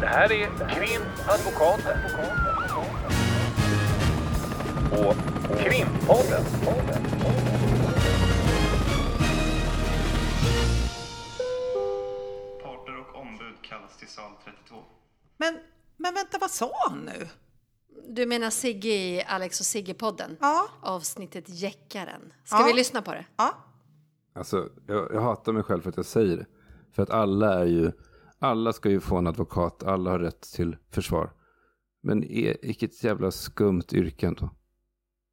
Det här är Krimadvokaten. Och Krimpodden. Parter och ombud kallas till sal 32. Men, men vänta, vad sa han nu? Du menar Sigge i Alex och Sigge-podden? Ja. Avsnittet Jäckaren. Ska Ja. vi lyssna på det? Ja, Alltså, jag, jag hatar mig själv för att jag säger det. För att alla är ju, alla ska ju få en advokat, alla har rätt till försvar. Men är, vilket jävla skumt yrke ändå.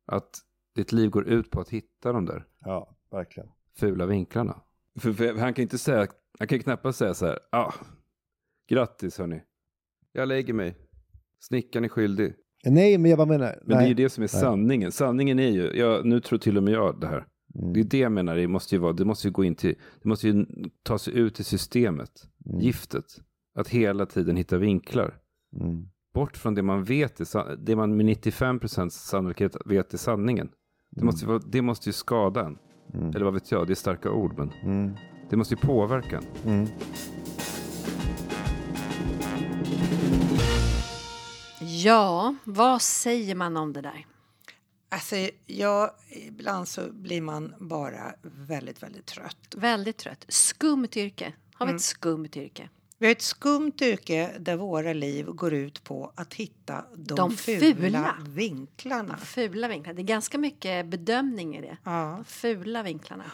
Att ditt liv går ut på att hitta de där Ja, verkligen. fula vinklarna. För, för han kan inte säga, han kan knappast säga så här, ah, grattis hörni. Jag lägger mig. Snickaren är skyldig. Nej, men jag bara menar. Men det är nej. ju det som är Nej. sanningen. Sanningen är ju, ja, nu tror till och med jag det här. Mm. Det är det jag menar, det måste ju vara, det måste ju gå in till, det måste ju ta sig ut i systemet, Mm. giftet. Att hela tiden hitta vinklar. Mm. Bort från det man vet, är, det man med 95% sannolikhet vet är sanningen. Det måste, ju vara, det måste ju skada en. Mm. Eller vad vet jag, det är starka ord, men Mm. det måste ju påverka en. Mm. Ja, vad säger man om det där? Alltså jag, ibland så blir man bara väldigt, väldigt trött. Väldigt trött. Skumt yrke. Har Mm. vi ett skumt yrke? Vi har ett skumt yrke där våra liv går ut på att hitta de, De fula, fula. vinklarna. Fula vinklar. Det är ganska mycket bedömning i det. Ja. De fula vinklarna.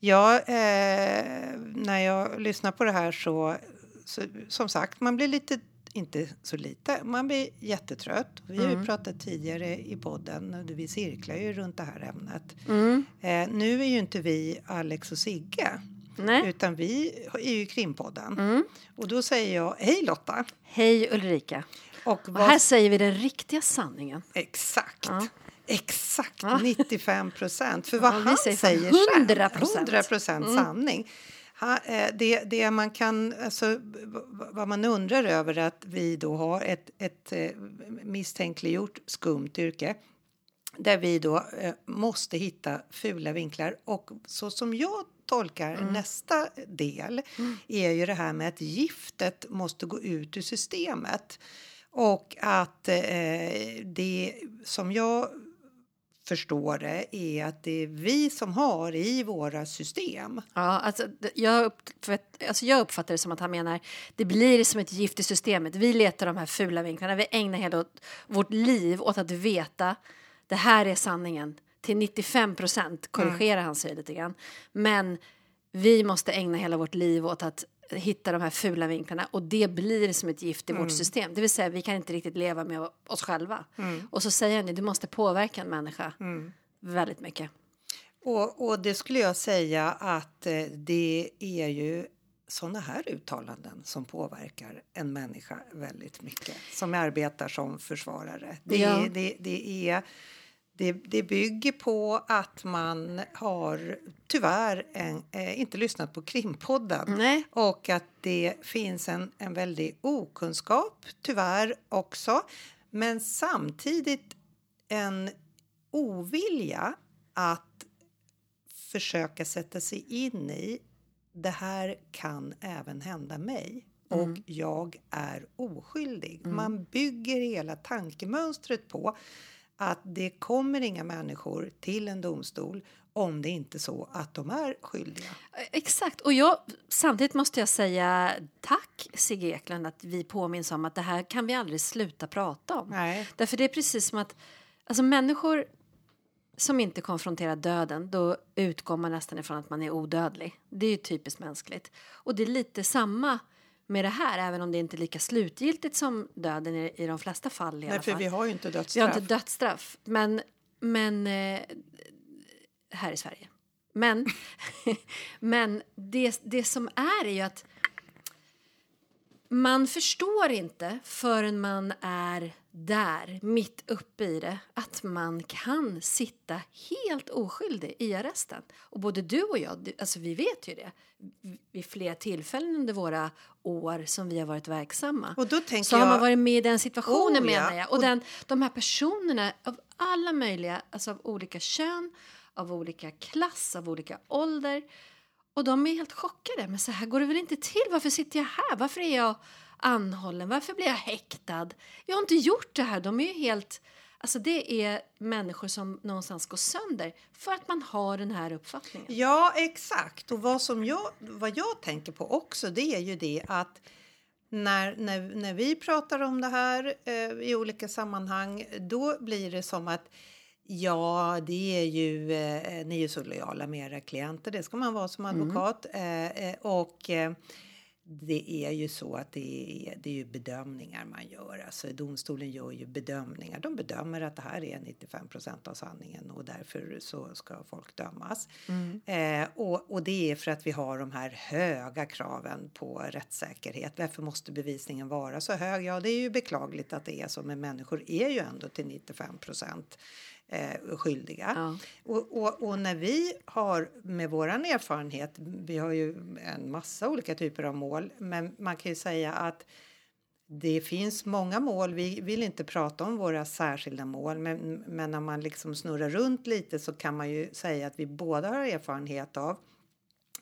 Ja, eh, när jag lyssnar på det här så, så, som sagt, man blir lite, inte så lite, man blir jättetrött. Vi har ju pratat tidigare i podden, vi cirklar ju runt det här ämnet. Mm. Eh, nu är ju inte vi Alex och Sigge, Nej. utan vi är ju Krimpodden. Mm. Och då säger jag, hej Lotta! Hej Ulrika. Och Och vad, här säger vi den riktiga sanningen. exakt. Ja. Exakt, Ja. 95 procent. För vad Ja, han säger säger, fan själv, 100%. 100 procent sanning. Ha, eh, det, det man kan, alltså, vad man undrar över är att vi då har ett, ett eh, misstänkliggjort skumt yrke där vi då eh, måste hitta fula vinklar. Och så som jag tolkar nästa del är ju det här med att giftet måste gå ut ur systemet. Och att eh, det som jag förstår det är att det är vi som har i våra system. Ja, alltså, jag, upp, för att, alltså jag uppfattar det som att han menar det blir som ett gift i systemet. Vi letar de här fula vinklarna. Vi ägnar hela vårt liv åt att veta det här är sanningen. Till 95 procent korrigerar han sig lite grann. Men vi måste ägna hela vårt liv åt att hitta de här fula vinklarna och det blir som ett gift i vårt system. Det vill säga vi kan inte riktigt leva med oss själva. Och så säger ju, det måste påverka en människa väldigt mycket. Och, och det skulle jag säga att eh, det är ju såna här uttalanden som påverkar en människa väldigt mycket som arbetar som försvarare. Det, Ja. är, det, det, är, det, det bygger på att man har tyvärr en, eh, inte lyssnat på Krimpodden Nej. och att det finns en, en väldig okunskap, tyvärr också. Men samtidigt en ovilja att försöka sätta sig in i det här kan även hända mig och jag är oskyldig. Man bygger hela tankemönstret på att det kommer inga människor till en domstol om det inte är så att de är skyldiga. Exakt, och jag, samtidigt måste jag säga tack Sigge Eklund att vi påminns om att det här kan vi aldrig sluta prata om. Nej. Därför det är precis som att alltså människor som inte konfronterar döden, då utgår man nästan ifrån att man är odödlig. Det är ju typiskt mänskligt. Och det är lite samma med det här, även om det inte är lika slutgiltigt som döden i, i de flesta fall. I Nej, alla för fall. vi har ju inte Vi har dödsstraff. inte dödsstraff, men, men eh, här i Sverige. Men, men det, det som är är ju att man förstår inte förrän man är där, mitt uppe i det, att man kan sitta helt oskyldig i arresten. Och både du och jag, alltså vi vet ju det, vid flera tillfällen under våra år som vi har varit verksamma. Och då tänker så har man jag- varit med i den situationen Oh, menar jag. Och, Och- den, de här personerna av alla möjliga, alltså av olika kön, av olika klass, av olika ålder. Och de är helt chockade. Men så här går det väl inte till? Varför sitter jag här? Varför är jag anhållen? Varför blir jag häktad? Jag har inte gjort det här. De är ju helt... Alltså det är människor som någonstans går sönder för att man har den här uppfattningen. Ja, exakt. Och vad, som jag, vad jag tänker på också det är ju det att när, när, när vi pratar om det här eh, i olika sammanhang då blir det som att Ja, det är ju, eh, ni är ju så lojala med era klienter, det ska man vara som advokat. Eh, eh, och eh, det är ju så att det är, det är ju bedömningar man gör. Alltså domstolen gör ju bedömningar. De bedömer att det här är 95% av sanningen och därför så ska folk dömas. Eh, och, och det är för att vi har de här höga kraven på rättssäkerhet. Varför måste bevisningen vara så hög? Ja, det är ju beklagligt att det är så, men människor är ju ändå till 95 eh, skyldiga. Ja. Och, och, och när vi har med våran erfarenhet, vi har ju en massa olika typer av mål, men man kan ju säga att det finns många mål. Vi vill inte prata om våra särskilda mål, men, men när man liksom snurrar runt lite så kan man ju säga att vi båda har erfarenhet av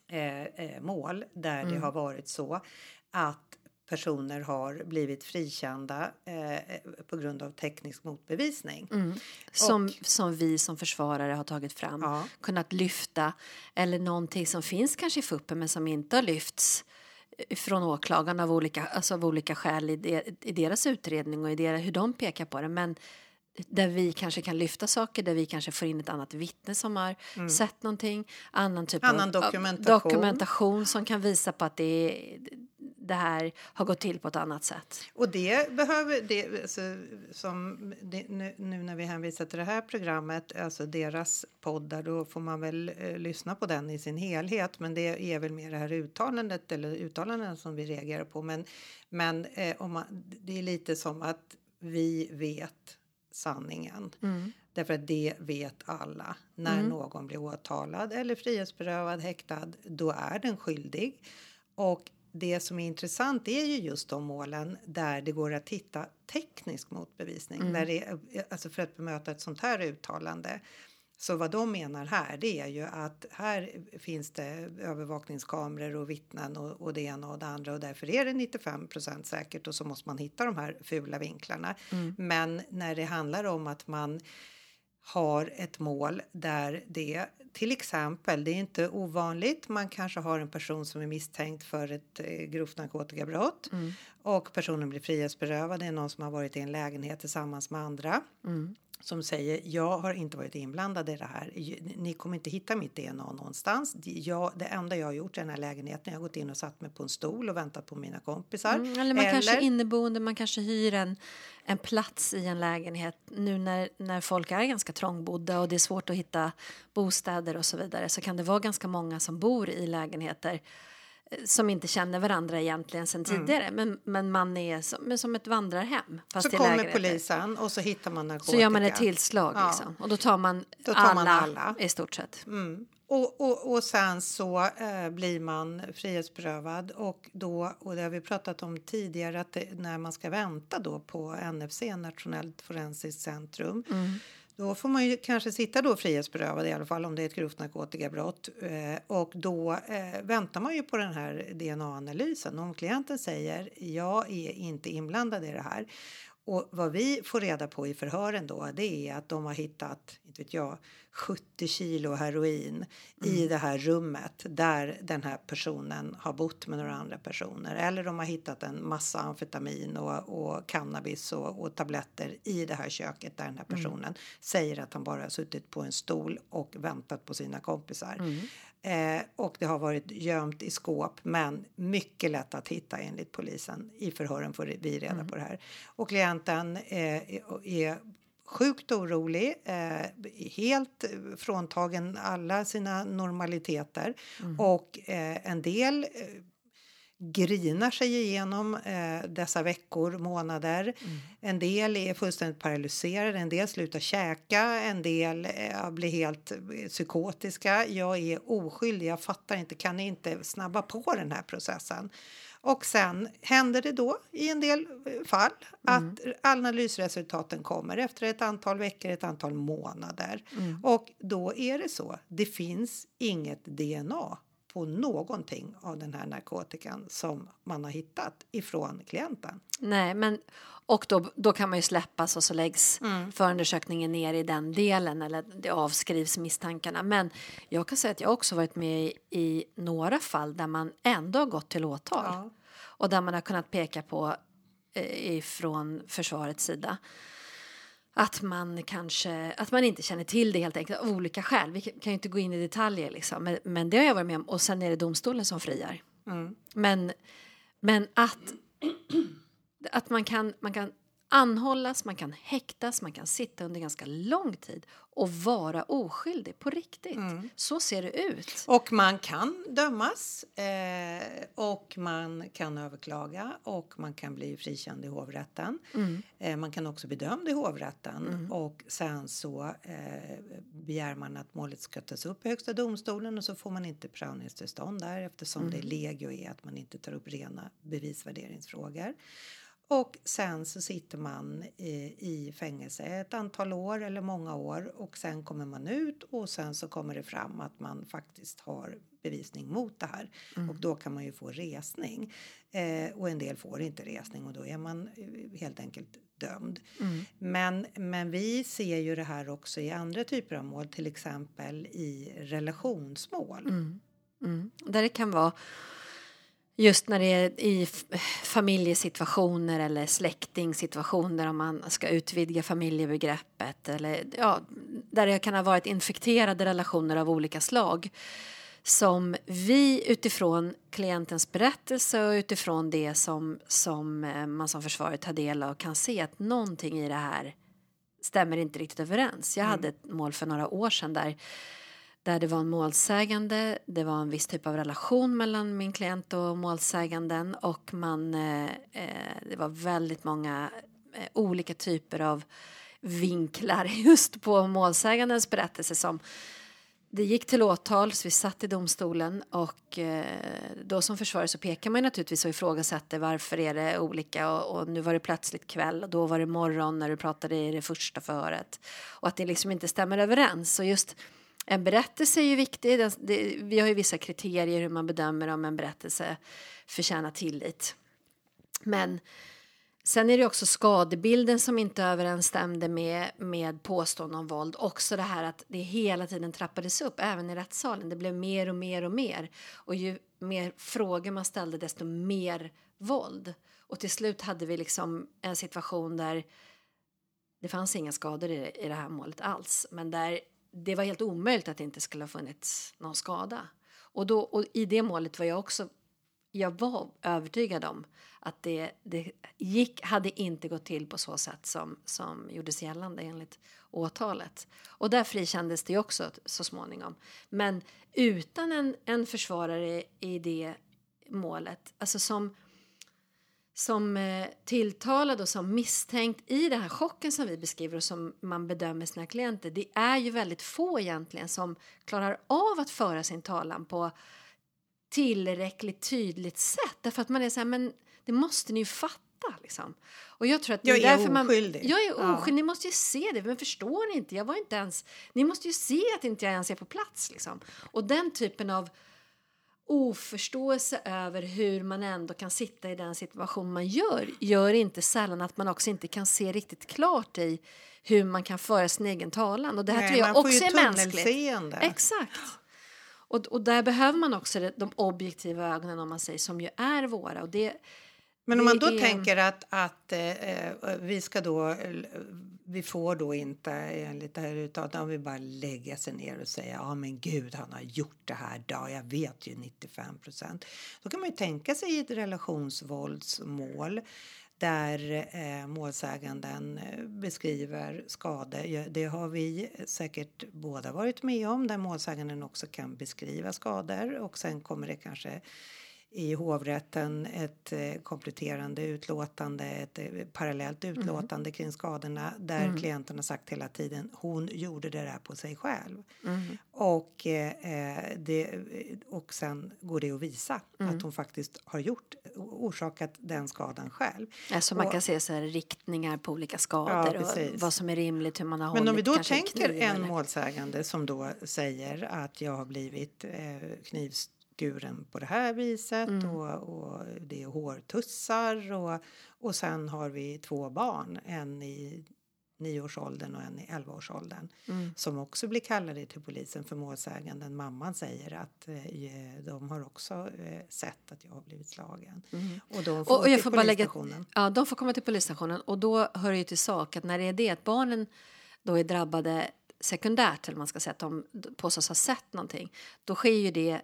eh, eh, mål där det har varit så att personer har blivit frikända eh, på grund av teknisk motbevisning. Som, som vi som försvarare har tagit fram, Ja. kunnat lyfta. Eller någonting som finns kanske i FUPen men som inte har lyfts eh, från åklagarna av olika, alltså av olika skäl i, de, i deras utredning och i deras, hur de pekar på det. Men där vi kanske kan lyfta saker, där vi kanske får in ett annat vittne som har sett någonting. Annan typ Mm. Annan av dokumentation. dokumentation som kan visa på att det, är, det här har gått till på ett annat sätt. Och det behöver, det, alltså, som det, nu, nu när vi hänvisar till det här programmet, alltså deras poddar, då får man väl eh, lyssna på den i sin helhet. Men det är väl mer det här uttalandet eller uttalanden som vi reagerar på. Men, men eh, om man, det är lite som att vi vet sanningen. Därför att det vet alla. När någon blir åtalad eller frihetsberövad, häktad, då är den skyldig. Och det som är intressant är ju just de målen där det går att hitta teknisk motbevisning. Där det, alltså för att bemöta ett sånt här uttalande. Så vad de menar här det är ju att här finns det övervakningskameror och vittnen och, och det ena och det andra och därför är det 95% säkert och så måste man hitta de här fula vinklarna. Men när det handlar om att man har ett mål där det till exempel, det är inte ovanligt, man kanske har en person som är misstänkt för ett eh, grovt narkotikabrott och personen blir frihetsberövad. Det är någon som har varit i en lägenhet tillsammans med andra som säger jag har inte varit inblandad i det här. Ni kommer inte hitta mitt DNA någonstans. Jag, det enda jag har gjort i den här lägenheten, jag har gått in och satt mig på en stol och väntat på mina kompisar. Mm, eller man kanske är inneboende, man kanske hyr en, en plats i en lägenhet nu när, när folk är ganska trångbodda och det är svårt att hitta bostäder och så vidare så kan det vara ganska många som bor i lägenheter som inte känner varandra egentligen sen tidigare men, men man är som, som ett vandrarhem så kommer lägenheter. polisen och så hittar man narkotika. Så gör man ett tillslag Ja. liksom. och då tar man, Då tar alla, man alla. i stort sett. Mm. Och, och, och sen så eh, blir man frihetsberövad och då, och det har vi pratat om tidigare, att det, när man ska vänta då på NFC, Nationellt forensiskt centrum, då får man ju kanske sitta då frihetsberövad i alla fall om det är ett grovt narkotikabrott. Eh, och då eh, väntar man ju på den här DNA-analysen. Om klienten säger jag är inte inblandad i det här och vad vi får reda på i förhören då, det är att de har hittat, inte vet jag, 70 kilo heroin i det här rummet där den här personen har bott med några andra personer. Eller de har hittat en massa amfetamin och, och cannabis och, och tabletter i det här köket där den här personen säger att han bara har suttit på en stol och väntat på sina kompisar. Eh, och det har varit gömt i skåp men mycket lätt att hitta enligt polisen. I förhören får vi reda på det här. Och klienten eh, är- sjukt orolig, eh, helt fråntagen alla sina normaliteter och eh, en del eh, grinar sig igenom eh, dessa veckor, månader. En del är fullständigt paralyserade, en del slutar käka, en del eh, blir helt eh, psykotiska. Jag är oskyldig, jag fattar inte, kan ni inte snabba på den här processen? Och sen händer det då i en del eh, fall att analysresultaten kommer efter ett antal veckor, ett antal månader. Och då är det så, det finns inget DNA få någonting av den här narkotikan som man har hittat ifrån klienten. Nej, men och då, då kan man ju släppas och så läggs förundersökningen ner i den delen eller det avskrivs misstankarna. Men jag kan säga att jag också varit med i, i några fall där man ändå har gått till åtal Ja. och där man har kunnat peka på eh, ifrån försvarets sida att man kanske att man inte känner till det helt enkelt av olika skäl. Vi kan ju inte gå in i detaljer liksom, men, men det har jag varit med om och sen är det domstolen som friar. Men, men att att man kan, man kan anhållas, man kan häktas, man kan sitta under ganska lång tid och vara oskyldig på riktigt. Så ser det ut. Och man kan dömas eh, och man kan överklaga och man kan bli frikänd i hovrätten. Eh, man kan också bli dömd i hovrätten och sen så eh, begär man att målet ska tas upp i Högsta domstolen och så får man inte prövningstillstånd där eftersom det legio är att man inte tar upp rena bevisvärderingsfrågor. Och sen så sitter man i, fängelse ett antal år eller många år och sen kommer man ut och sen så kommer det fram att man faktiskt har bevisning mot det här och då kan man ju få resning. Eh, och en del får inte resning och då är man eh, helt enkelt dömd. Men, men vi ser ju det här också i andra typer av mål, till exempel i relationsmål. Mm. Där det kan vara just när det är i familjesituationer eller släktingsituationer om man ska utvidga familjebegreppet eller ja, där det kan ha varit infekterade relationer av olika slag som vi utifrån klientens berättelse och utifrån det som, som eh, man som försvaret tar del av kan se att någonting i det här stämmer inte riktigt överens. Jag hade ett mål för några år sedan där där det var en målsägande, det var en viss typ av relation mellan min klient och målsäganden och man, eh, eh det var väldigt många eh, olika typer av vinklar just på målsägandens berättelse som det gick till åtal, så vi satt i domstolen och eh, då som försvarare så pekar man ju naturligtvis och ifrågasätter varför är det olika och, och nu var det plötsligt kväll och då var det morgon när du pratade i det första förhöret och att det liksom inte stämmer överens. Och just en berättelse är ju viktig. Det, det, vi har ju vissa kriterier hur man bedömer om en berättelse förtjänar tillit. Men sen är det också skadebilden som inte överensstämde med, med påståenden om våld. Också det här att det hela tiden trappades upp, även i rättssalen. Det blev mer och mer och mer. Och ju mer frågor man ställde, desto mer våld. Och till slut hade vi liksom en situation där det fanns inga skador i det här målet alls. Men där det var helt omöjligt att det inte skulle ha funnits någon skada. Och, då, och i det målet var jag också jag var övertygad om att det, det gick, hade inte gått till på så sätt som, som gjordes gällande enligt åtalet. Och där frikändes det också så småningom. Men utan en, en försvarare i det målet, alltså som som eh, tilltalad och som misstänkt i den här chocken som vi beskriver och som man bedömer sina klienter. Det är ju väldigt få egentligen som klarar av att föra sin talan på tillräckligt tydligt sätt. Därför att man är så här, men det måste ni ju fatta liksom. Och jag tror att det Jag är därför man, oskyldig. Jag är Ja. oskyldig, ni måste ju se det. Men förstår ni inte? Jag var inte ens, ni måste ju se att inte jag ens är på plats liksom. Och den typen av oförståelse över hur man ändå kan sitta i den situation man gör gör inte sällan att man också inte kan se riktigt klart i hur man kan föra sin egen talan. Och det här Nej, tror jag också är mänskligt. Exakt. Och, och där behöver man också de objektiva ögonen om man säger som ju är våra. Och det, Men om man då är- tänker att, att eh, vi ska då, vi får då inte enligt det här uttalandet, om vi bara lägga sig ner och säga ja men gud han har gjort det här, då, jag vet ju 95 procent. Då kan man ju tänka sig ett relationsvåldsmål där eh, målsäganden eh, beskriver skador. Det har vi säkert båda varit med om där målsäganden också kan beskriva skador och sen kommer det kanske i hovrätten ett eh, kompletterande utlåtande, ett eh, parallellt utlåtande kring skadorna där klienten har sagt hela tiden hon gjorde det där på sig själv. Och, eh, eh, det, och sen går det att visa att hon faktiskt har gjort, orsakat den skadan själv. alltså man Och- kan se så här riktningar på olika Ja, skador precis. och vad som är rimligt, hur man har Men om vi hållit då tänker en eller- målsägande som då säger att jag har blivit eh, knivs skuren på det här viset och, och det är hårtussar och, och sen har vi två barn, en i nioårsåldern och en i elvaårsåldern som också blir kallade till polisen för målsäganden. Mamman säger att eh, de har också eh, sett att jag har blivit slagen. Och de får Och, och jag får bara lägga, ja, de får komma till polisstationen. Och då hör det ju till sak att när det är det att barnen då är drabbade sekundärt eller man ska säga att de påstås ha sett någonting då sker ju det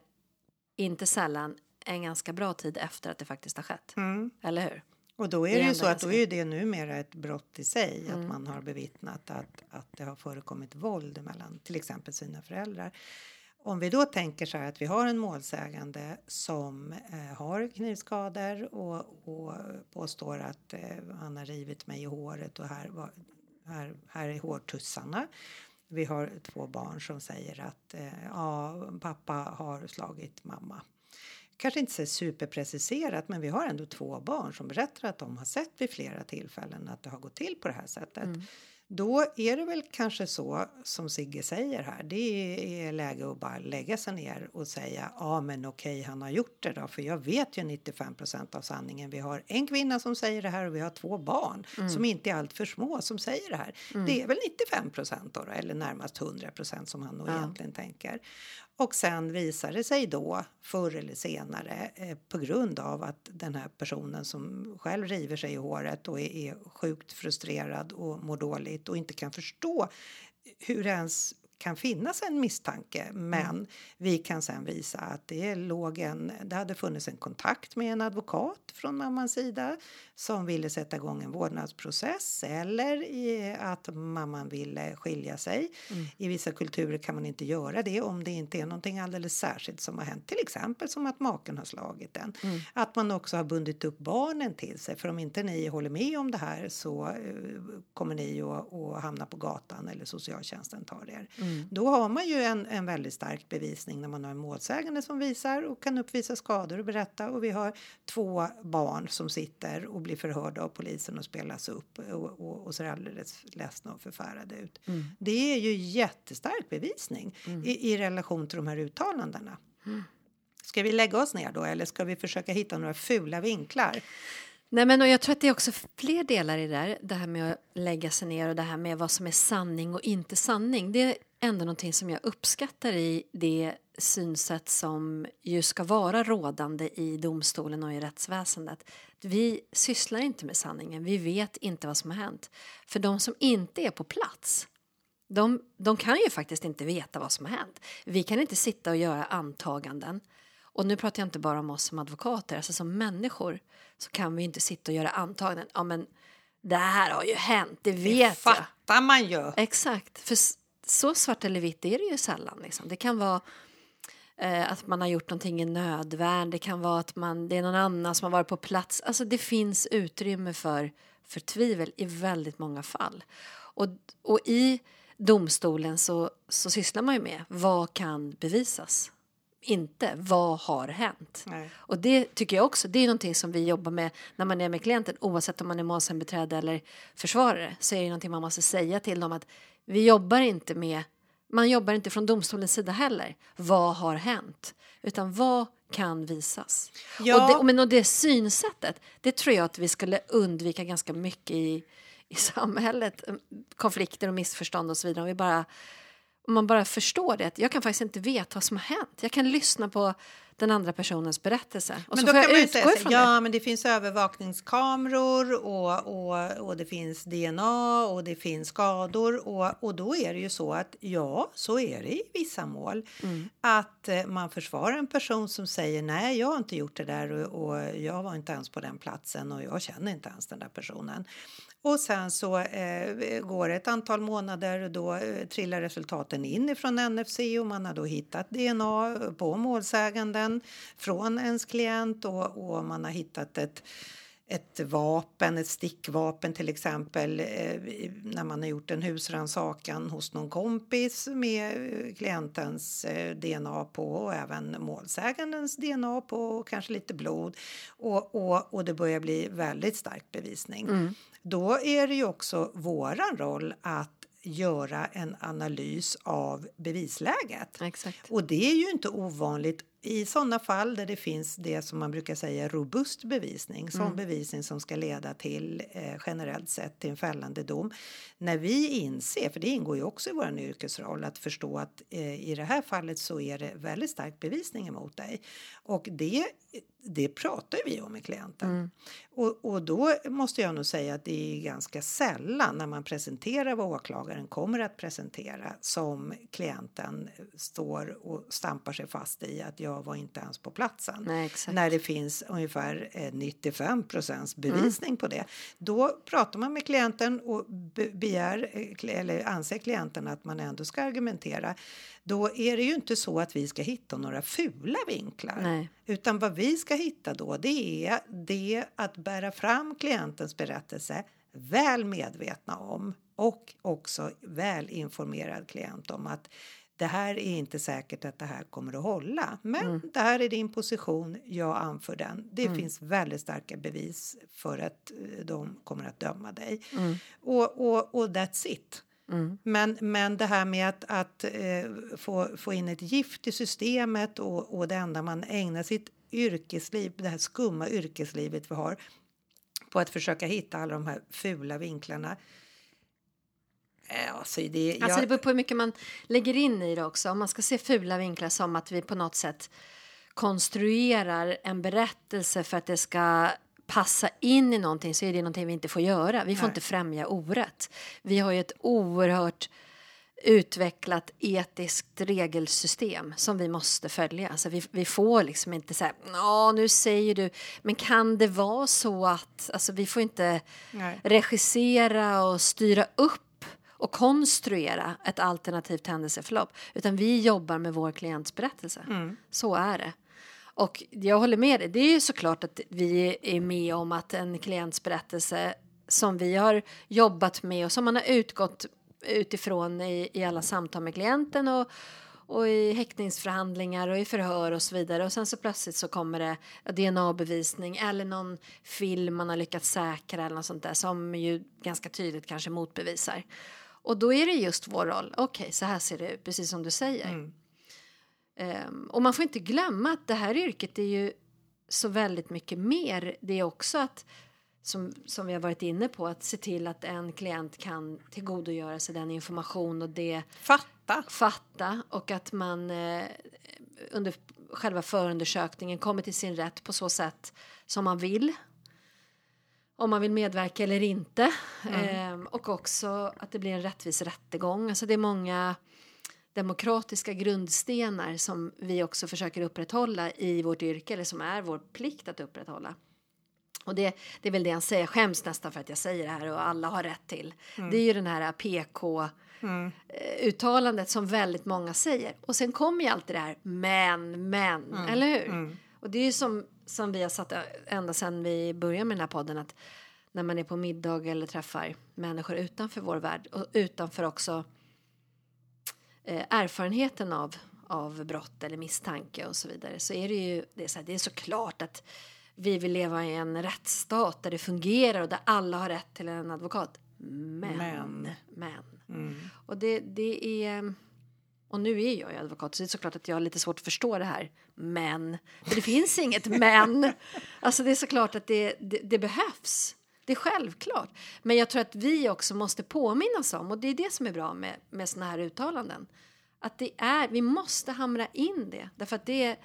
inte sällan en ganska bra tid efter att det faktiskt har skett. Mm. Eller hur? Och då är Det det, ju så att då är det numera ett brott i sig att man har bevittnat att, att det har förekommit våld mellan till exempel sina föräldrar. Om vi då tänker så här att vi har en målsägande som eh, har knivskador och, och påstår att eh, han har rivit mig i håret och här, var, här, här är hårtussarna. Vi har två barn som säger att eh, ja, pappa har slagit mamma kanske inte så superpreciserat men vi har ändå två barn som berättar att de har sett vid flera tillfällen att det har gått till på det här sättet. Mm. Då är det väl kanske så som Sigge säger här. Det är läge att bara lägga sig ner och säga ja men okej han har gjort det då för jag vet ju 95% av sanningen. Vi har en kvinna som säger det här och vi har två barn som inte är allt för små som säger det här. Det är väl 95 då, eller närmast 100% som han nog egentligen tänker. Och sen visar det sig då förr eller senare eh, på grund av att den här personen som själv river sig i håret och är, är sjukt frustrerad och mår dåligt och inte kan förstå hur det ens kan finnas en misstanke men vi kan sen visa att det låg en, det hade funnits en kontakt med en advokat från mammans sida som ville sätta igång en vårdnadsprocess eller i att mamman ville skilja sig. I vissa kulturer kan man inte göra det om det inte är någonting alldeles särskilt som har hänt, till exempel som att maken har slagit en. Att man också har bundit upp barnen till sig för om inte ni håller med om det här så eh, kommer ni att, hamna på gatan eller socialtjänsten tar er. Då har man ju en, en väldigt stark bevisning när man har en målsägande som visar och kan uppvisa skador och berätta och vi har två barn som sitter och blir förhörda av polisen och spelas upp och, och, och ser alldeles ledsna och förfärade ut. Det är ju jättestark bevisning i, i relation till de här uttalandena. Ska vi lägga oss ner då eller ska vi försöka hitta några fula vinklar? Nej, men och jag tror att det är också fler delar i det där. Det här med att lägga sig ner och det här med vad som är sanning och inte sanning. Det ändå någonting som jag uppskattar i det synsätt som ju ska vara rådande i domstolen och i rättsväsendet. Vi sysslar inte med sanningen, vi vet inte vad som har hänt. För de som inte är på plats, de, de kan ju faktiskt inte veta vad som har hänt. Vi kan inte sitta och göra antaganden. Och nu pratar jag inte bara om oss som advokater, alltså som människor så kan vi inte sitta och göra antaganden. Ja, men det här har ju hänt, det vet jag. Fattar man ju! Exakt, för så svart eller vitt är det ju sällan. Liksom. Det kan vara eh, att man har gjort någonting i nödvärn, det kan vara att man, det är någon annan som har varit på plats. Alltså det finns utrymme för, för tvivel i väldigt många fall. Och, och i domstolen så, så sysslar man ju med vad kan bevisas? Inte vad har hänt? Nej. Och det tycker jag också, det är någonting som vi jobbar med när man är med klienten oavsett om man är målsägandebiträde eller försvarare så är det någonting man måste säga till dem att vi jobbar inte med, man jobbar inte från domstolens sida heller. Vad har hänt? Utan vad kan visas? Ja. Och, det, men, och det synsättet, det tror jag att vi skulle undvika ganska mycket i, i samhället. Konflikter och missförstånd och så vidare. Om vi bara om man bara förstår det, jag kan faktiskt inte veta vad som har hänt. Jag kan lyssna på den andra personens berättelse och Men så då får kan jag utgå säga ifrån ja det. men det finns övervakningskameror och, och, och det finns DNA och det finns skador och, och då är det ju så att ja, så är det i vissa mål. Mm. Att eh, man försvarar en person som säger nej, jag har inte gjort det där och, och jag var inte ens på den platsen och jag känner inte ens den där personen. Och sen så eh, går det ett antal månader och då eh, trillar resultaten in ifrån NFC och man har då hittat DNA på målsäganden från ens klient och, och man har hittat ett ett vapen, ett stickvapen till exempel eh, när man har gjort en husrannsakan hos någon kompis med eh, klientens eh, DNA på och även målsägandens DNA på och kanske lite blod och, och, och det börjar bli väldigt stark bevisning. Då är det ju också våran roll att göra en analys av bevisläget. Exakt. Och det är ju inte ovanligt I sådana fall där det finns det som man brukar säga robust bevisning, sån bevisning som ska leda till eh, generellt sett till en fällande dom. När vi inser, för det ingår ju också i vår yrkesroll, att förstå att eh, i det här fallet så är det väldigt stark bevisning emot dig. Och det, det pratar vi om med klienten. Och, och då måste jag nog säga att det är ganska sällan när man presenterar vad åklagaren kommer att presentera som klienten står och stampar sig fast i att jag var inte ens på platsen. Nej. När det finns ungefär eh, 95 procents bevisning på det. Då pratar man med klienten och be- begär eh, eller anser klienten att man ändå ska argumentera. Då är det ju inte så att vi ska hitta några fula vinklar. Nej. Utan vad vi ska hitta då det är det att bära fram klientens berättelse väl medvetna om och också väl informerad klient om att det här är inte säkert att det här kommer att hålla. Men det här är din position, jag anför den. Det finns väldigt starka bevis för att eh, de kommer att döma dig. Och, och, och that's it. Men, men det här med att, att eh, få, få in ett gift i systemet och, och det enda man ägnar sitt yrkesliv, det här skumma yrkeslivet vi har på att försöka hitta alla de här fula vinklarna. Eh, Alltså det, Alltså det beror på hur mycket man lägger in i det också. Om man ska se fula vinklar som att vi på något sätt konstruerar en berättelse för att det ska passa in i någonting så är det någonting vi inte får göra. Vi får Nej. inte främja orätt. Vi har ju ett oerhört utvecklat etiskt regelsystem som vi måste följa. Alltså vi, vi får liksom inte säga, ja nu säger du, men kan det vara så att, alltså vi får inte Nej. regissera och styra upp och konstruera ett alternativt händelseförlopp utan vi jobbar med vår klients berättelse. Så är det. Och jag håller med dig, det är ju såklart att vi är med om att en klients berättelse som vi har jobbat med och som man har utgått utifrån i, i alla samtal med klienten och, och i häktningsförhandlingar och i förhör och så vidare och sen så plötsligt så kommer det DNA-bevisning eller någon film man har lyckats säkra eller något sånt där som ju ganska tydligt kanske motbevisar. Och då är det just vår roll, okej så här ser det ut, precis som du säger. Ehm, och man får inte glömma att det här yrket är ju så väldigt mycket mer. Det är också att, som, som vi har varit inne på, att se till att en klient kan tillgodogöra sig den information och det Fatta. fatta och att man eh, under själva förundersökningen kommer till sin rätt på så sätt som man vill. Om man vill medverka eller inte. Ehm, och också att det blir en rättvis rättegång. Alltså det är många demokratiska grundstenar som vi också försöker upprätthålla i vårt yrke eller som är vår plikt att upprätthålla. Och det, det är väl det han säger, jag skäms nästan för att jag säger det här och alla har rätt till. Det är ju den här PK eh, uttalandet som väldigt många säger. Och sen kommer ju alltid det här men, men, eller hur? Och det är ju som, som vi har satt ända sedan vi började med den här podden att när man är på middag eller träffar människor utanför vår värld och utanför också eh, erfarenheten av, av brott eller misstanke och så vidare så är det ju det är, så här, det är såklart att vi vill leva i en rättsstat där det fungerar och där alla har rätt till en advokat. Men, Men. men. Och det, det är... Och nu är jag ju advokat så det är såklart att jag har lite svårt att förstå det här. Men. För det finns inget men. Alltså det är såklart att det, det, det behövs. Det är självklart. Men jag tror att vi också måste påminnas om, och det är det som är bra med, med såna här uttalanden, att det är, vi måste hamra in det. Därför att det,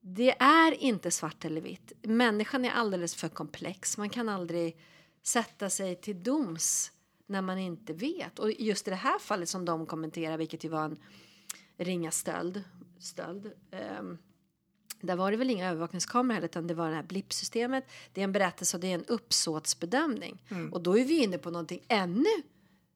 det är inte svart eller vitt. Människan är alldeles för komplex. Man kan aldrig sätta sig till doms när man inte vet. Och just i det här fallet som de kommenterar, vilket ju var en ringa stöld, stöld ehm, där var det väl inga övervakningskameror heller, utan det var det här blippsystemet. Det är en berättelse och det är en uppsåtsbedömning. Och då är vi inne på någonting ännu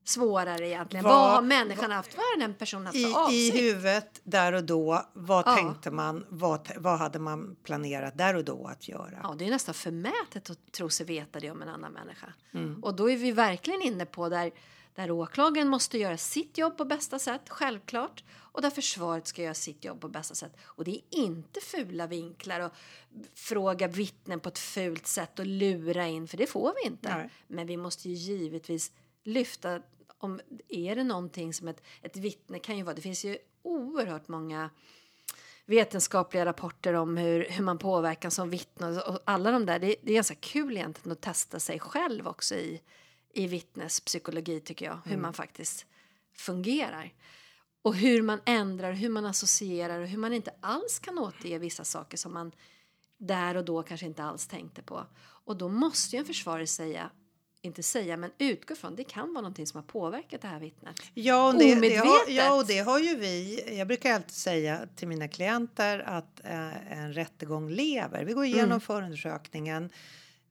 svårare egentligen. Vad, Vad- har människan haft? Vad har den personen haft I, avsikt? I huvudet där och då, vad Ja. tänkte man? Vad, vad hade man planerat där och då att göra? Ja, det är nästan förmätet att tro sig veta det om en annan människa. Mm. Och då är vi verkligen inne på där, där åklagaren måste göra sitt jobb på bästa sätt, självklart. Och där försvaret ska göra sitt jobb på bästa sätt. Och det är inte fula vinklar och fråga vittnen på ett fult sätt och lura in, för det får vi inte. Nej. Men vi måste ju givetvis lyfta om är det någonting som ett, ett vittne kan ju vara. Det finns ju oerhört många vetenskapliga rapporter om hur, hur man påverkas som vittne och, alla de där. Det, det är ganska kul egentligen att testa sig själv också i, i vittnespsykologi tycker jag. Hur man faktiskt fungerar. Och hur man ändrar, hur man associerar och hur man inte alls kan återge vissa saker som man där och då kanske inte alls tänkte på. Och då måste ju en försvarare säga, inte säga, men utgå från det kan vara någonting som har påverkat det här vittnet. Ja, och det, det har, ja, och det har ju vi. Jag brukar alltid säga till mina klienter att eh, en rättegång lever. Vi går igenom Mm. förundersökningen.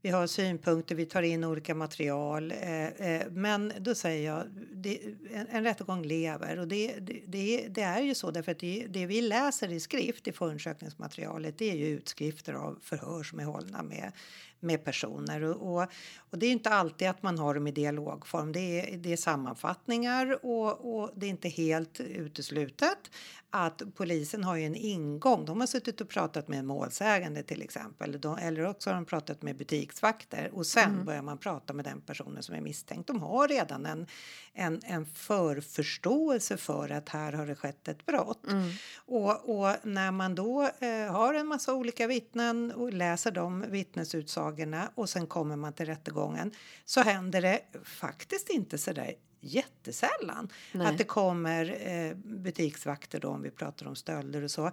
Vi har synpunkter, vi tar in olika material. Eh, eh, men då säger jag, det, en, en rättegång lever. Och det, det, det, det är ju så därför att det, det vi läser i skrift i förundersökningsmaterialet det är ju utskrifter av förhör som är hållna med, med personer. Och, och, och det är inte alltid att man har dem i dialogform. Det är, det är sammanfattningar och, och det är inte helt uteslutet att polisen har ju en ingång. De har suttit och pratat med målsägande till exempel. De, eller också har de pratat med butiksvakter och sen börjar man prata med den personen som är misstänkt. De har redan en, en, en förförståelse för att här har det skett ett brott. Och, och när man då eh, har en massa olika vittnen och läser de vittnesutsagorna och sen kommer man till rättegången så händer det faktiskt inte så där jättesällan Nej. att det kommer eh, butiksvakter då om vi pratar om stölder och så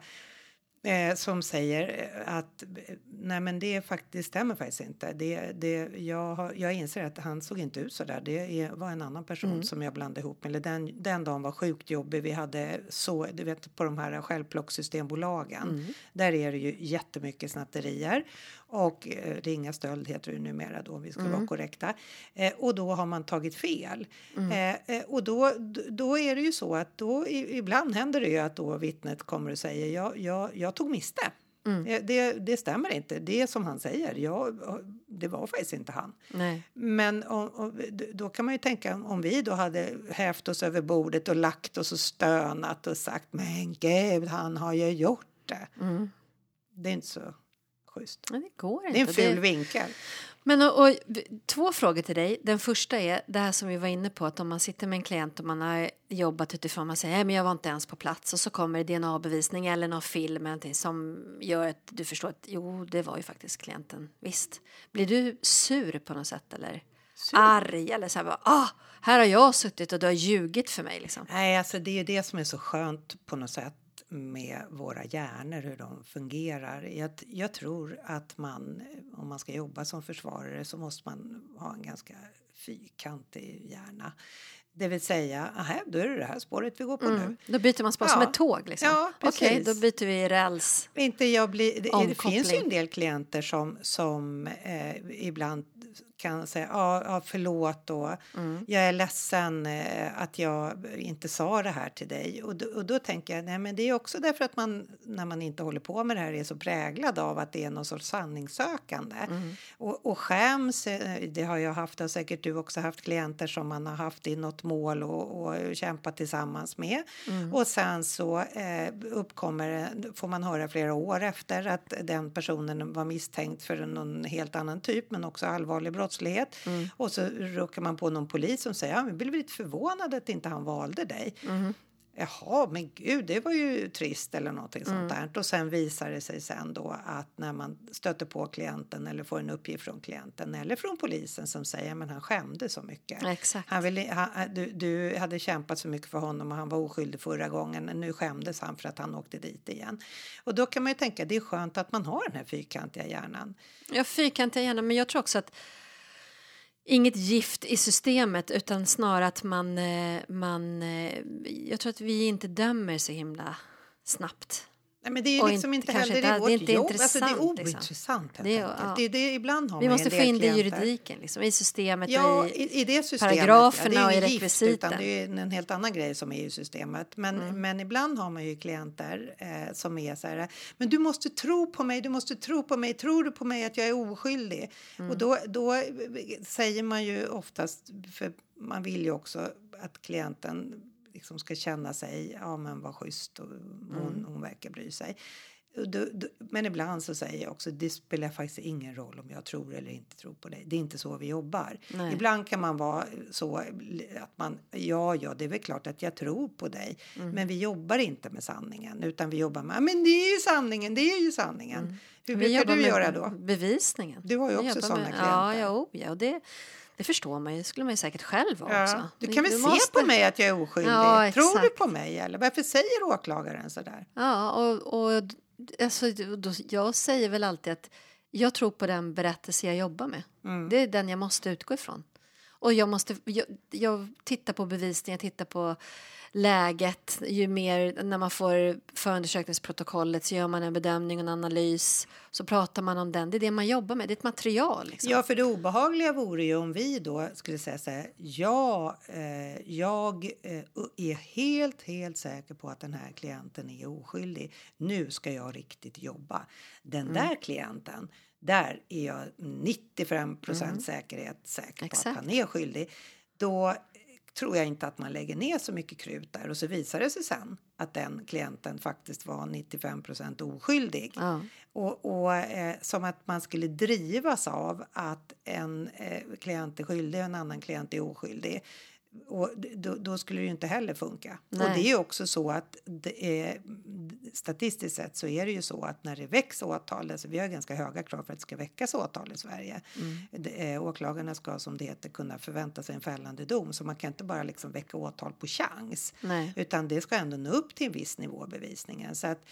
eh, som säger eh, att eh, nej men det faktiskt stämmer faktiskt inte. Det, det, jag, har, jag inser att han såg inte ut så där. Det är, var en annan person som jag blandade ihop med. Den, den dagen var sjukt jobbig. Vi hade så, du vet på de här självplocksystembolagen. Där är det ju jättemycket snatterier och eh, ringa stöld heter det numera då om vi ska vara korrekta. Eh, och då har man tagit fel. Eh, eh, och då, då är det ju så att då i, ibland händer det ju att då vittnet kommer och säger jag, jag, jag tog miste. Eh, Det, det stämmer inte. Det är som han säger. Jag, det var faktiskt inte han. Nej. Men om, om, då kan man ju tänka om vi då hade hävt oss över bordet och lagt oss och stönat och sagt men gud, han har ju gjort det. Det är inte så schysst. Men det går Det är inte. en ful Det- vinkel. Men och, och, två frågor till dig. Den första är det här som vi var inne på att om man sitter med en klient och man har jobbat utifrån man säger "Nej, men jag var inte ens på plats och så kommer det DNA-bevisning eller någon film eller någonting som gör att du förstår att jo, det var ju faktiskt klienten. Visst. Blir du sur på något sätt eller arg eller så här bara, ah, här har jag suttit och du har ljugit för mig liksom. Nej, alltså det är ju det som är så skönt på något sätt med våra hjärnor, hur de fungerar. Jag, jag tror att man, om man ska jobba som försvarare så måste man ha en ganska fyrkantig hjärna. Det vill säga, aha, då är det det här spåret vi går på nu. Mm. Då byter man spår som Ja. ett tåg liksom. Ja, Okej, precis. då byter vi räls. Inte jag blir, det, det finns ju en del klienter som, som eh, ibland kan säga ja, ja förlåt då. Jag är ledsen eh, att jag inte sa det här till dig. Och då, och då tänker jag nej men det är också därför att man när man inte håller på med det här är så präglad av att det är någon sorts sanningssökande. Och, och skäms, eh, det har jag haft och säkert du också haft klienter som man har haft i något mål och, och kämpat tillsammans med. Och sen så eh, uppkommer, får man höra flera år efter att den personen var misstänkt för någon helt annan typ men också allvarlig brottslighet. Och så råkar man på någon polis som säger ja, vi blev lite förvånade att inte han valde dig. Jaha, men gud, det var ju trist eller någonting sånt där. Och sen visar det sig sen då att när man stöter på klienten eller får en uppgift från klienten eller från polisen som säger men han skämde så mycket. Exakt. Han ville, han, du, du hade kämpat så mycket för honom och han var oskyldig förra gången. Nu skämdes han för att han åkte dit igen. Och då kan man ju tänka det är skönt att man har den här fyrkantiga hjärnan. Ja, fyrkantiga gärna, men jag tror också att inget gift i systemet utan snarare att man, eh, man eh, jag tror att vi inte dömer så himla snabbt. Nej, men det är Och liksom inte- inte heller inte- i vårt det är inte jobb. Alltså, det är liksom. ointressant helt Det är- ja. Det det, ibland har Vi måste få in det i juridiken, liksom, i systemet Ja, och i, i, i det systemet. paragraferna ja, och det är i inget gift, rekvisiten. det är en helt annan grej som är i systemet. Men, Mm. men ibland har man ju klienter eh, som är så här. Men du måste tro på mig, du måste tro på mig. Tror du på mig att jag är oskyldig? Mm. Och då, då eh, säger man ju oftast, för man vill ju också att klienten liksom ska känna sig, ja men vad schysst och hon, Mm. hon verkar bry sig. Då- då- Men ibland så säger jag också det spelar faktiskt ingen roll om jag tror eller inte tror på dig. Det är inte så vi jobbar. Nej. Ibland kan man vara så att man ja, ja, det är väl klart att jag tror på dig. Mm. Men vi jobbar inte med sanningen utan vi jobbar med men det är ju sanningen, det är ju sanningen. Hur Mm. Vi brukar du göra då? Bevisningen. Du har ju också såna med- klienter. Ja, ja, oh, ja och det, det förstår man ju. skulle man ju säkert själv vara också. Ja, du kan väl se måste- på mig att jag är oskyldig? Ja, tror du på mig eller varför säger åklagaren så där? Ja, och, och alltså, då, jag säger väl alltid att jag tror på den berättelse jag jobbar med. Mm. Det är den jag måste utgå ifrån. Och jag, måste, jag, jag tittar på bevisning, jag tittar på läget. Ju mer, när man får förundersökningsprotokollet så gör man en bedömning och en analys. Så pratar man om den. Det är det man jobbar med. Det är ett material. Liksom. Ja, för det obehagliga vore ju om vi då skulle säga så här. Ja, eh, jag eh, är helt, helt säker på att den här klienten är oskyldig. Nu ska jag riktigt jobba. Den där klienten, där är jag 95 procent säkerhet säker på att han är skyldig. Då tror jag inte att man lägger ner så mycket krut där och så visar det sig sen att den klienten faktiskt var 95 procent oskyldig. Ja. Och, och eh, som att man skulle drivas av att en eh, klient är skyldig och en annan klient är oskyldig. Och då, då skulle det ju inte heller funka. Nej. Och det är ju också så att är, statistiskt sett så är det ju så att när det väcks åtal, alltså vi har ganska höga krav för att det ska väckas åtal i Sverige. Det, eh, åklagarna ska som det heter kunna förvänta sig en fällande dom så man kan inte bara liksom väcka åtal på chans. Nej. Utan det ska ändå nå upp till en viss nivå bevisningen. Så att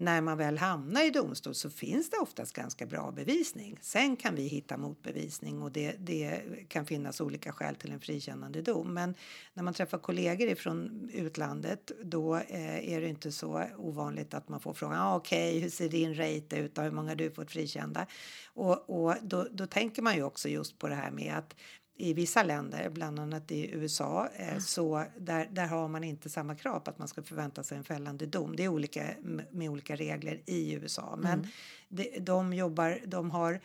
när man väl hamnar i domstol så finns det oftast ganska bra bevisning. Sen kan vi hitta motbevisning och det, det kan finnas olika skäl till en frikännande dom. Men när man träffar kollegor från utlandet då eh, är det inte så ovanligt att man får frågan ah, okej, hur ser din rate ut och hur många har du fått frikända? Och, och då, då tänker man ju också just på det här med att i vissa länder, bland annat i USA, eh, så där, där har man inte samma krav på att man ska förvänta sig en fällande dom. Det är olika med, olika regler i USA, men de, de jobbar, de har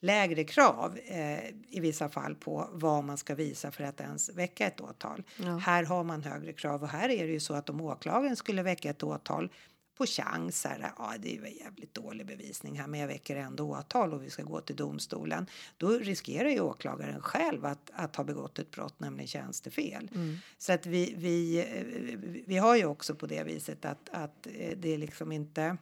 lägre krav eh, i vissa fall på vad man ska visa för att ens väcka ett åtal. Här har man högre krav och här är det ju så att om åklagaren skulle väcka ett åtal på chans här, ja det är väl jävligt dålig bevisning här men jag väcker ändå åtal och vi ska gå till domstolen. Då riskerar ju åklagaren själv att, att ha begått ett brott, nämligen tjänstefel. Så att vi, vi, eh, vi har ju också på det viset att, att eh, det är liksom inte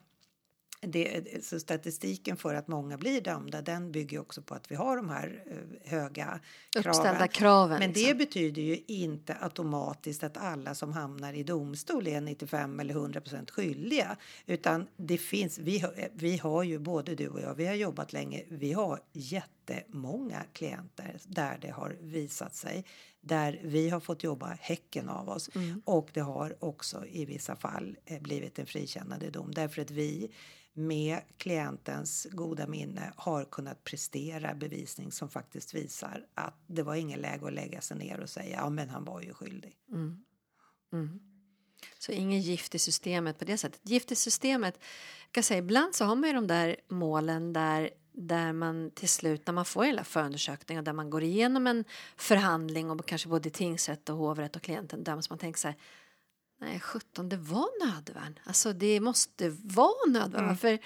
det, så statistiken för att många blir dömda den bygger också på att vi har de här eh, höga Uppställda kraven, Men det liksom. betyder ju inte automatiskt att alla som hamnar i domstol är 95 eller 100 procent skyldiga. Utan det finns, vi, har- vi har ju både du och jag, vi har jobbat länge, vi har jättemånga klienter där det har visat sig där vi har fått jobba häcken av oss. Och det har också i vissa fall eh, blivit en frikännande dom. Därför att vi med klientens goda minne har kunnat prestera bevisning som faktiskt visar att det var ingen läge att lägga sig ner och säga ja men han var ju skyldig. Mm. Mm. Så ingen gift i systemet på det sättet. Gift i systemet, jag kan säga, ibland så har man ju de där målen där, där man till slut, när man får hela förundersökningen och där man går igenom en förhandling och kanske både tingsrätt och hovrätt och klienten döms, man tänker så här, nej 17, det var nödvärn. Alltså det måste vara nödvärn. Varför,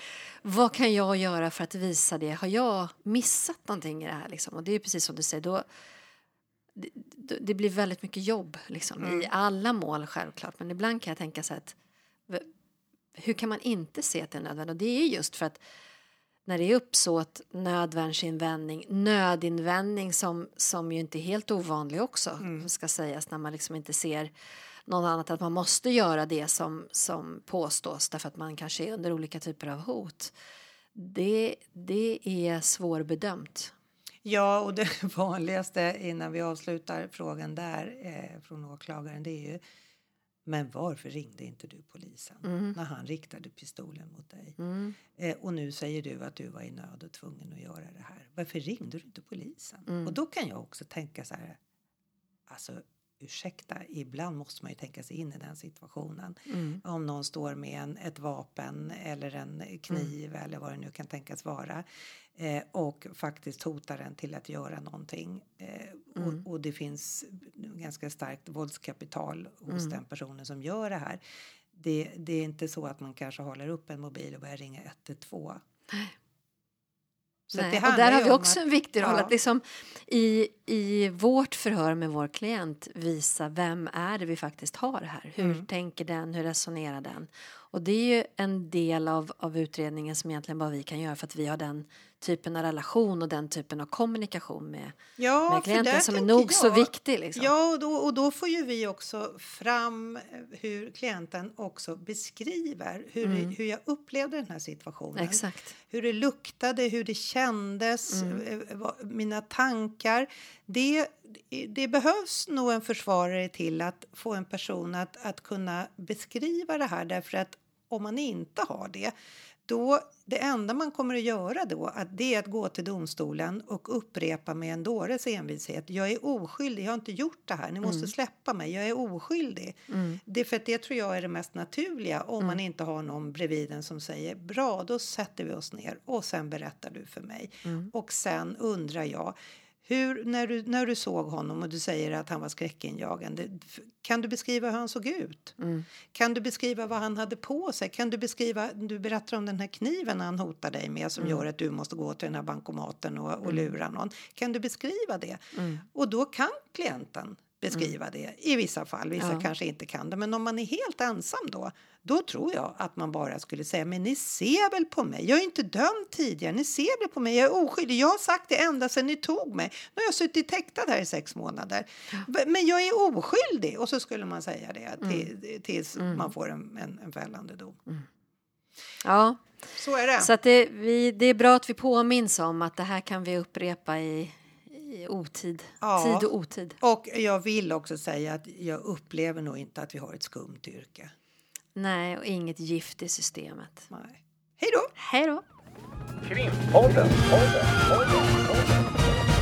vad kan jag göra för att visa det? Har jag missat någonting i det här liksom? Och det är precis som du säger, då det, det- blir väldigt mycket jobb liksom, i alla mål självklart. Men ibland kan jag tänka så att hur kan man inte se att det är nödvändigt? Och det är just för att när det är uppsåt, nödvärnsinvändning, nödinvändning som, som ju inte är helt ovanlig också, ska sägas, när man liksom inte ser något annat, att man måste göra det som, som påstås därför att man kanske är under olika typer av hot. Det, det är svårbedömt. Ja, och det vanligaste innan vi avslutar frågan där eh, från åklagaren det är ju men varför ringde inte du polisen när han riktade pistolen mot dig? Eh, och nu säger du att du var i nöd och tvungen att göra det här. Varför ringde du inte polisen? Och då kan jag också tänka så här. Alltså ursäkta, ibland måste man ju tänka sig in i den situationen. Om någon står med en, ett vapen eller en kniv eller vad det nu kan tänkas vara eh, och faktiskt hotar en till att göra någonting. Eh, och, och det finns ganska starkt våldskapital hos den personen som gör det här. det, det är inte så att man kanske håller upp en mobil och börjar ringa 112. Så att Nej, och där har vi också att- en viktig roll. Ja. Att liksom i, I vårt förhör med vår klient visa vem är det vi faktiskt har här. Hur Mm. tänker den? Hur resonerar den? Och det är ju en del av, av utredningen som egentligen bara vi kan göra för att vi har den typen av relation och den typen av kommunikation med, Ja, med klienten som är nog så jag- viktig. Liksom. Ja, och då, och då får ju vi också fram eh, hur klienten också beskriver hur, det, hur jag upplevde den här situationen. Mm. Exakt. Hur det luktade, hur det kändes, Mm. eh, vad- mina tankar. Det, det behövs nog en försvarare till att få en person att, att kunna beskriva det här därför att om man inte har det då, det enda man kommer att göra då att det är att gå till domstolen och upprepa med en dåres envishet. Jag är oskyldig, jag har inte gjort det här. Ni måste släppa mig, jag är oskyldig. Det, för att det tror jag är det mest naturliga om man inte har någon bredvid en som säger bra, då sätter vi oss ner och sen berättar du för mig. Och sen undrar jag hur, när, du, när du såg honom och du säger att han var skräckinjagande, kan du beskriva hur han såg ut? Kan du beskriva vad han hade på sig? Kan du beskriva, du berättar om den här kniven han hotar dig med som gör att du måste gå till den här bankomaten och, och lura någon. Kan du beskriva det? Och då kan klienten beskriva det i vissa fall, vissa Ja. kanske inte kan det. Men om man är helt ensam då, då tror jag att man bara skulle säga men ni ser väl på mig, jag är inte dömd tidigare, ni ser väl på mig, jag är oskyldig, jag har sagt det ända sedan ni tog mig. Nu har jag suttit häktad här i sex månader, B- men jag är oskyldig. Och så skulle man säga det till, tills man får en, en, en fällande dom. Ja, Så är det. så att det, vi, det är bra att vi påminns om att det här kan vi upprepa i, i otid. Ja. Tid och otid. Och jag vill också säga att jag upplever nog inte att vi har ett skumt yrke. Nej, och inget gift i systemet. Nej. Hej då! Hej då! Krimpodden, podden, podden, podden.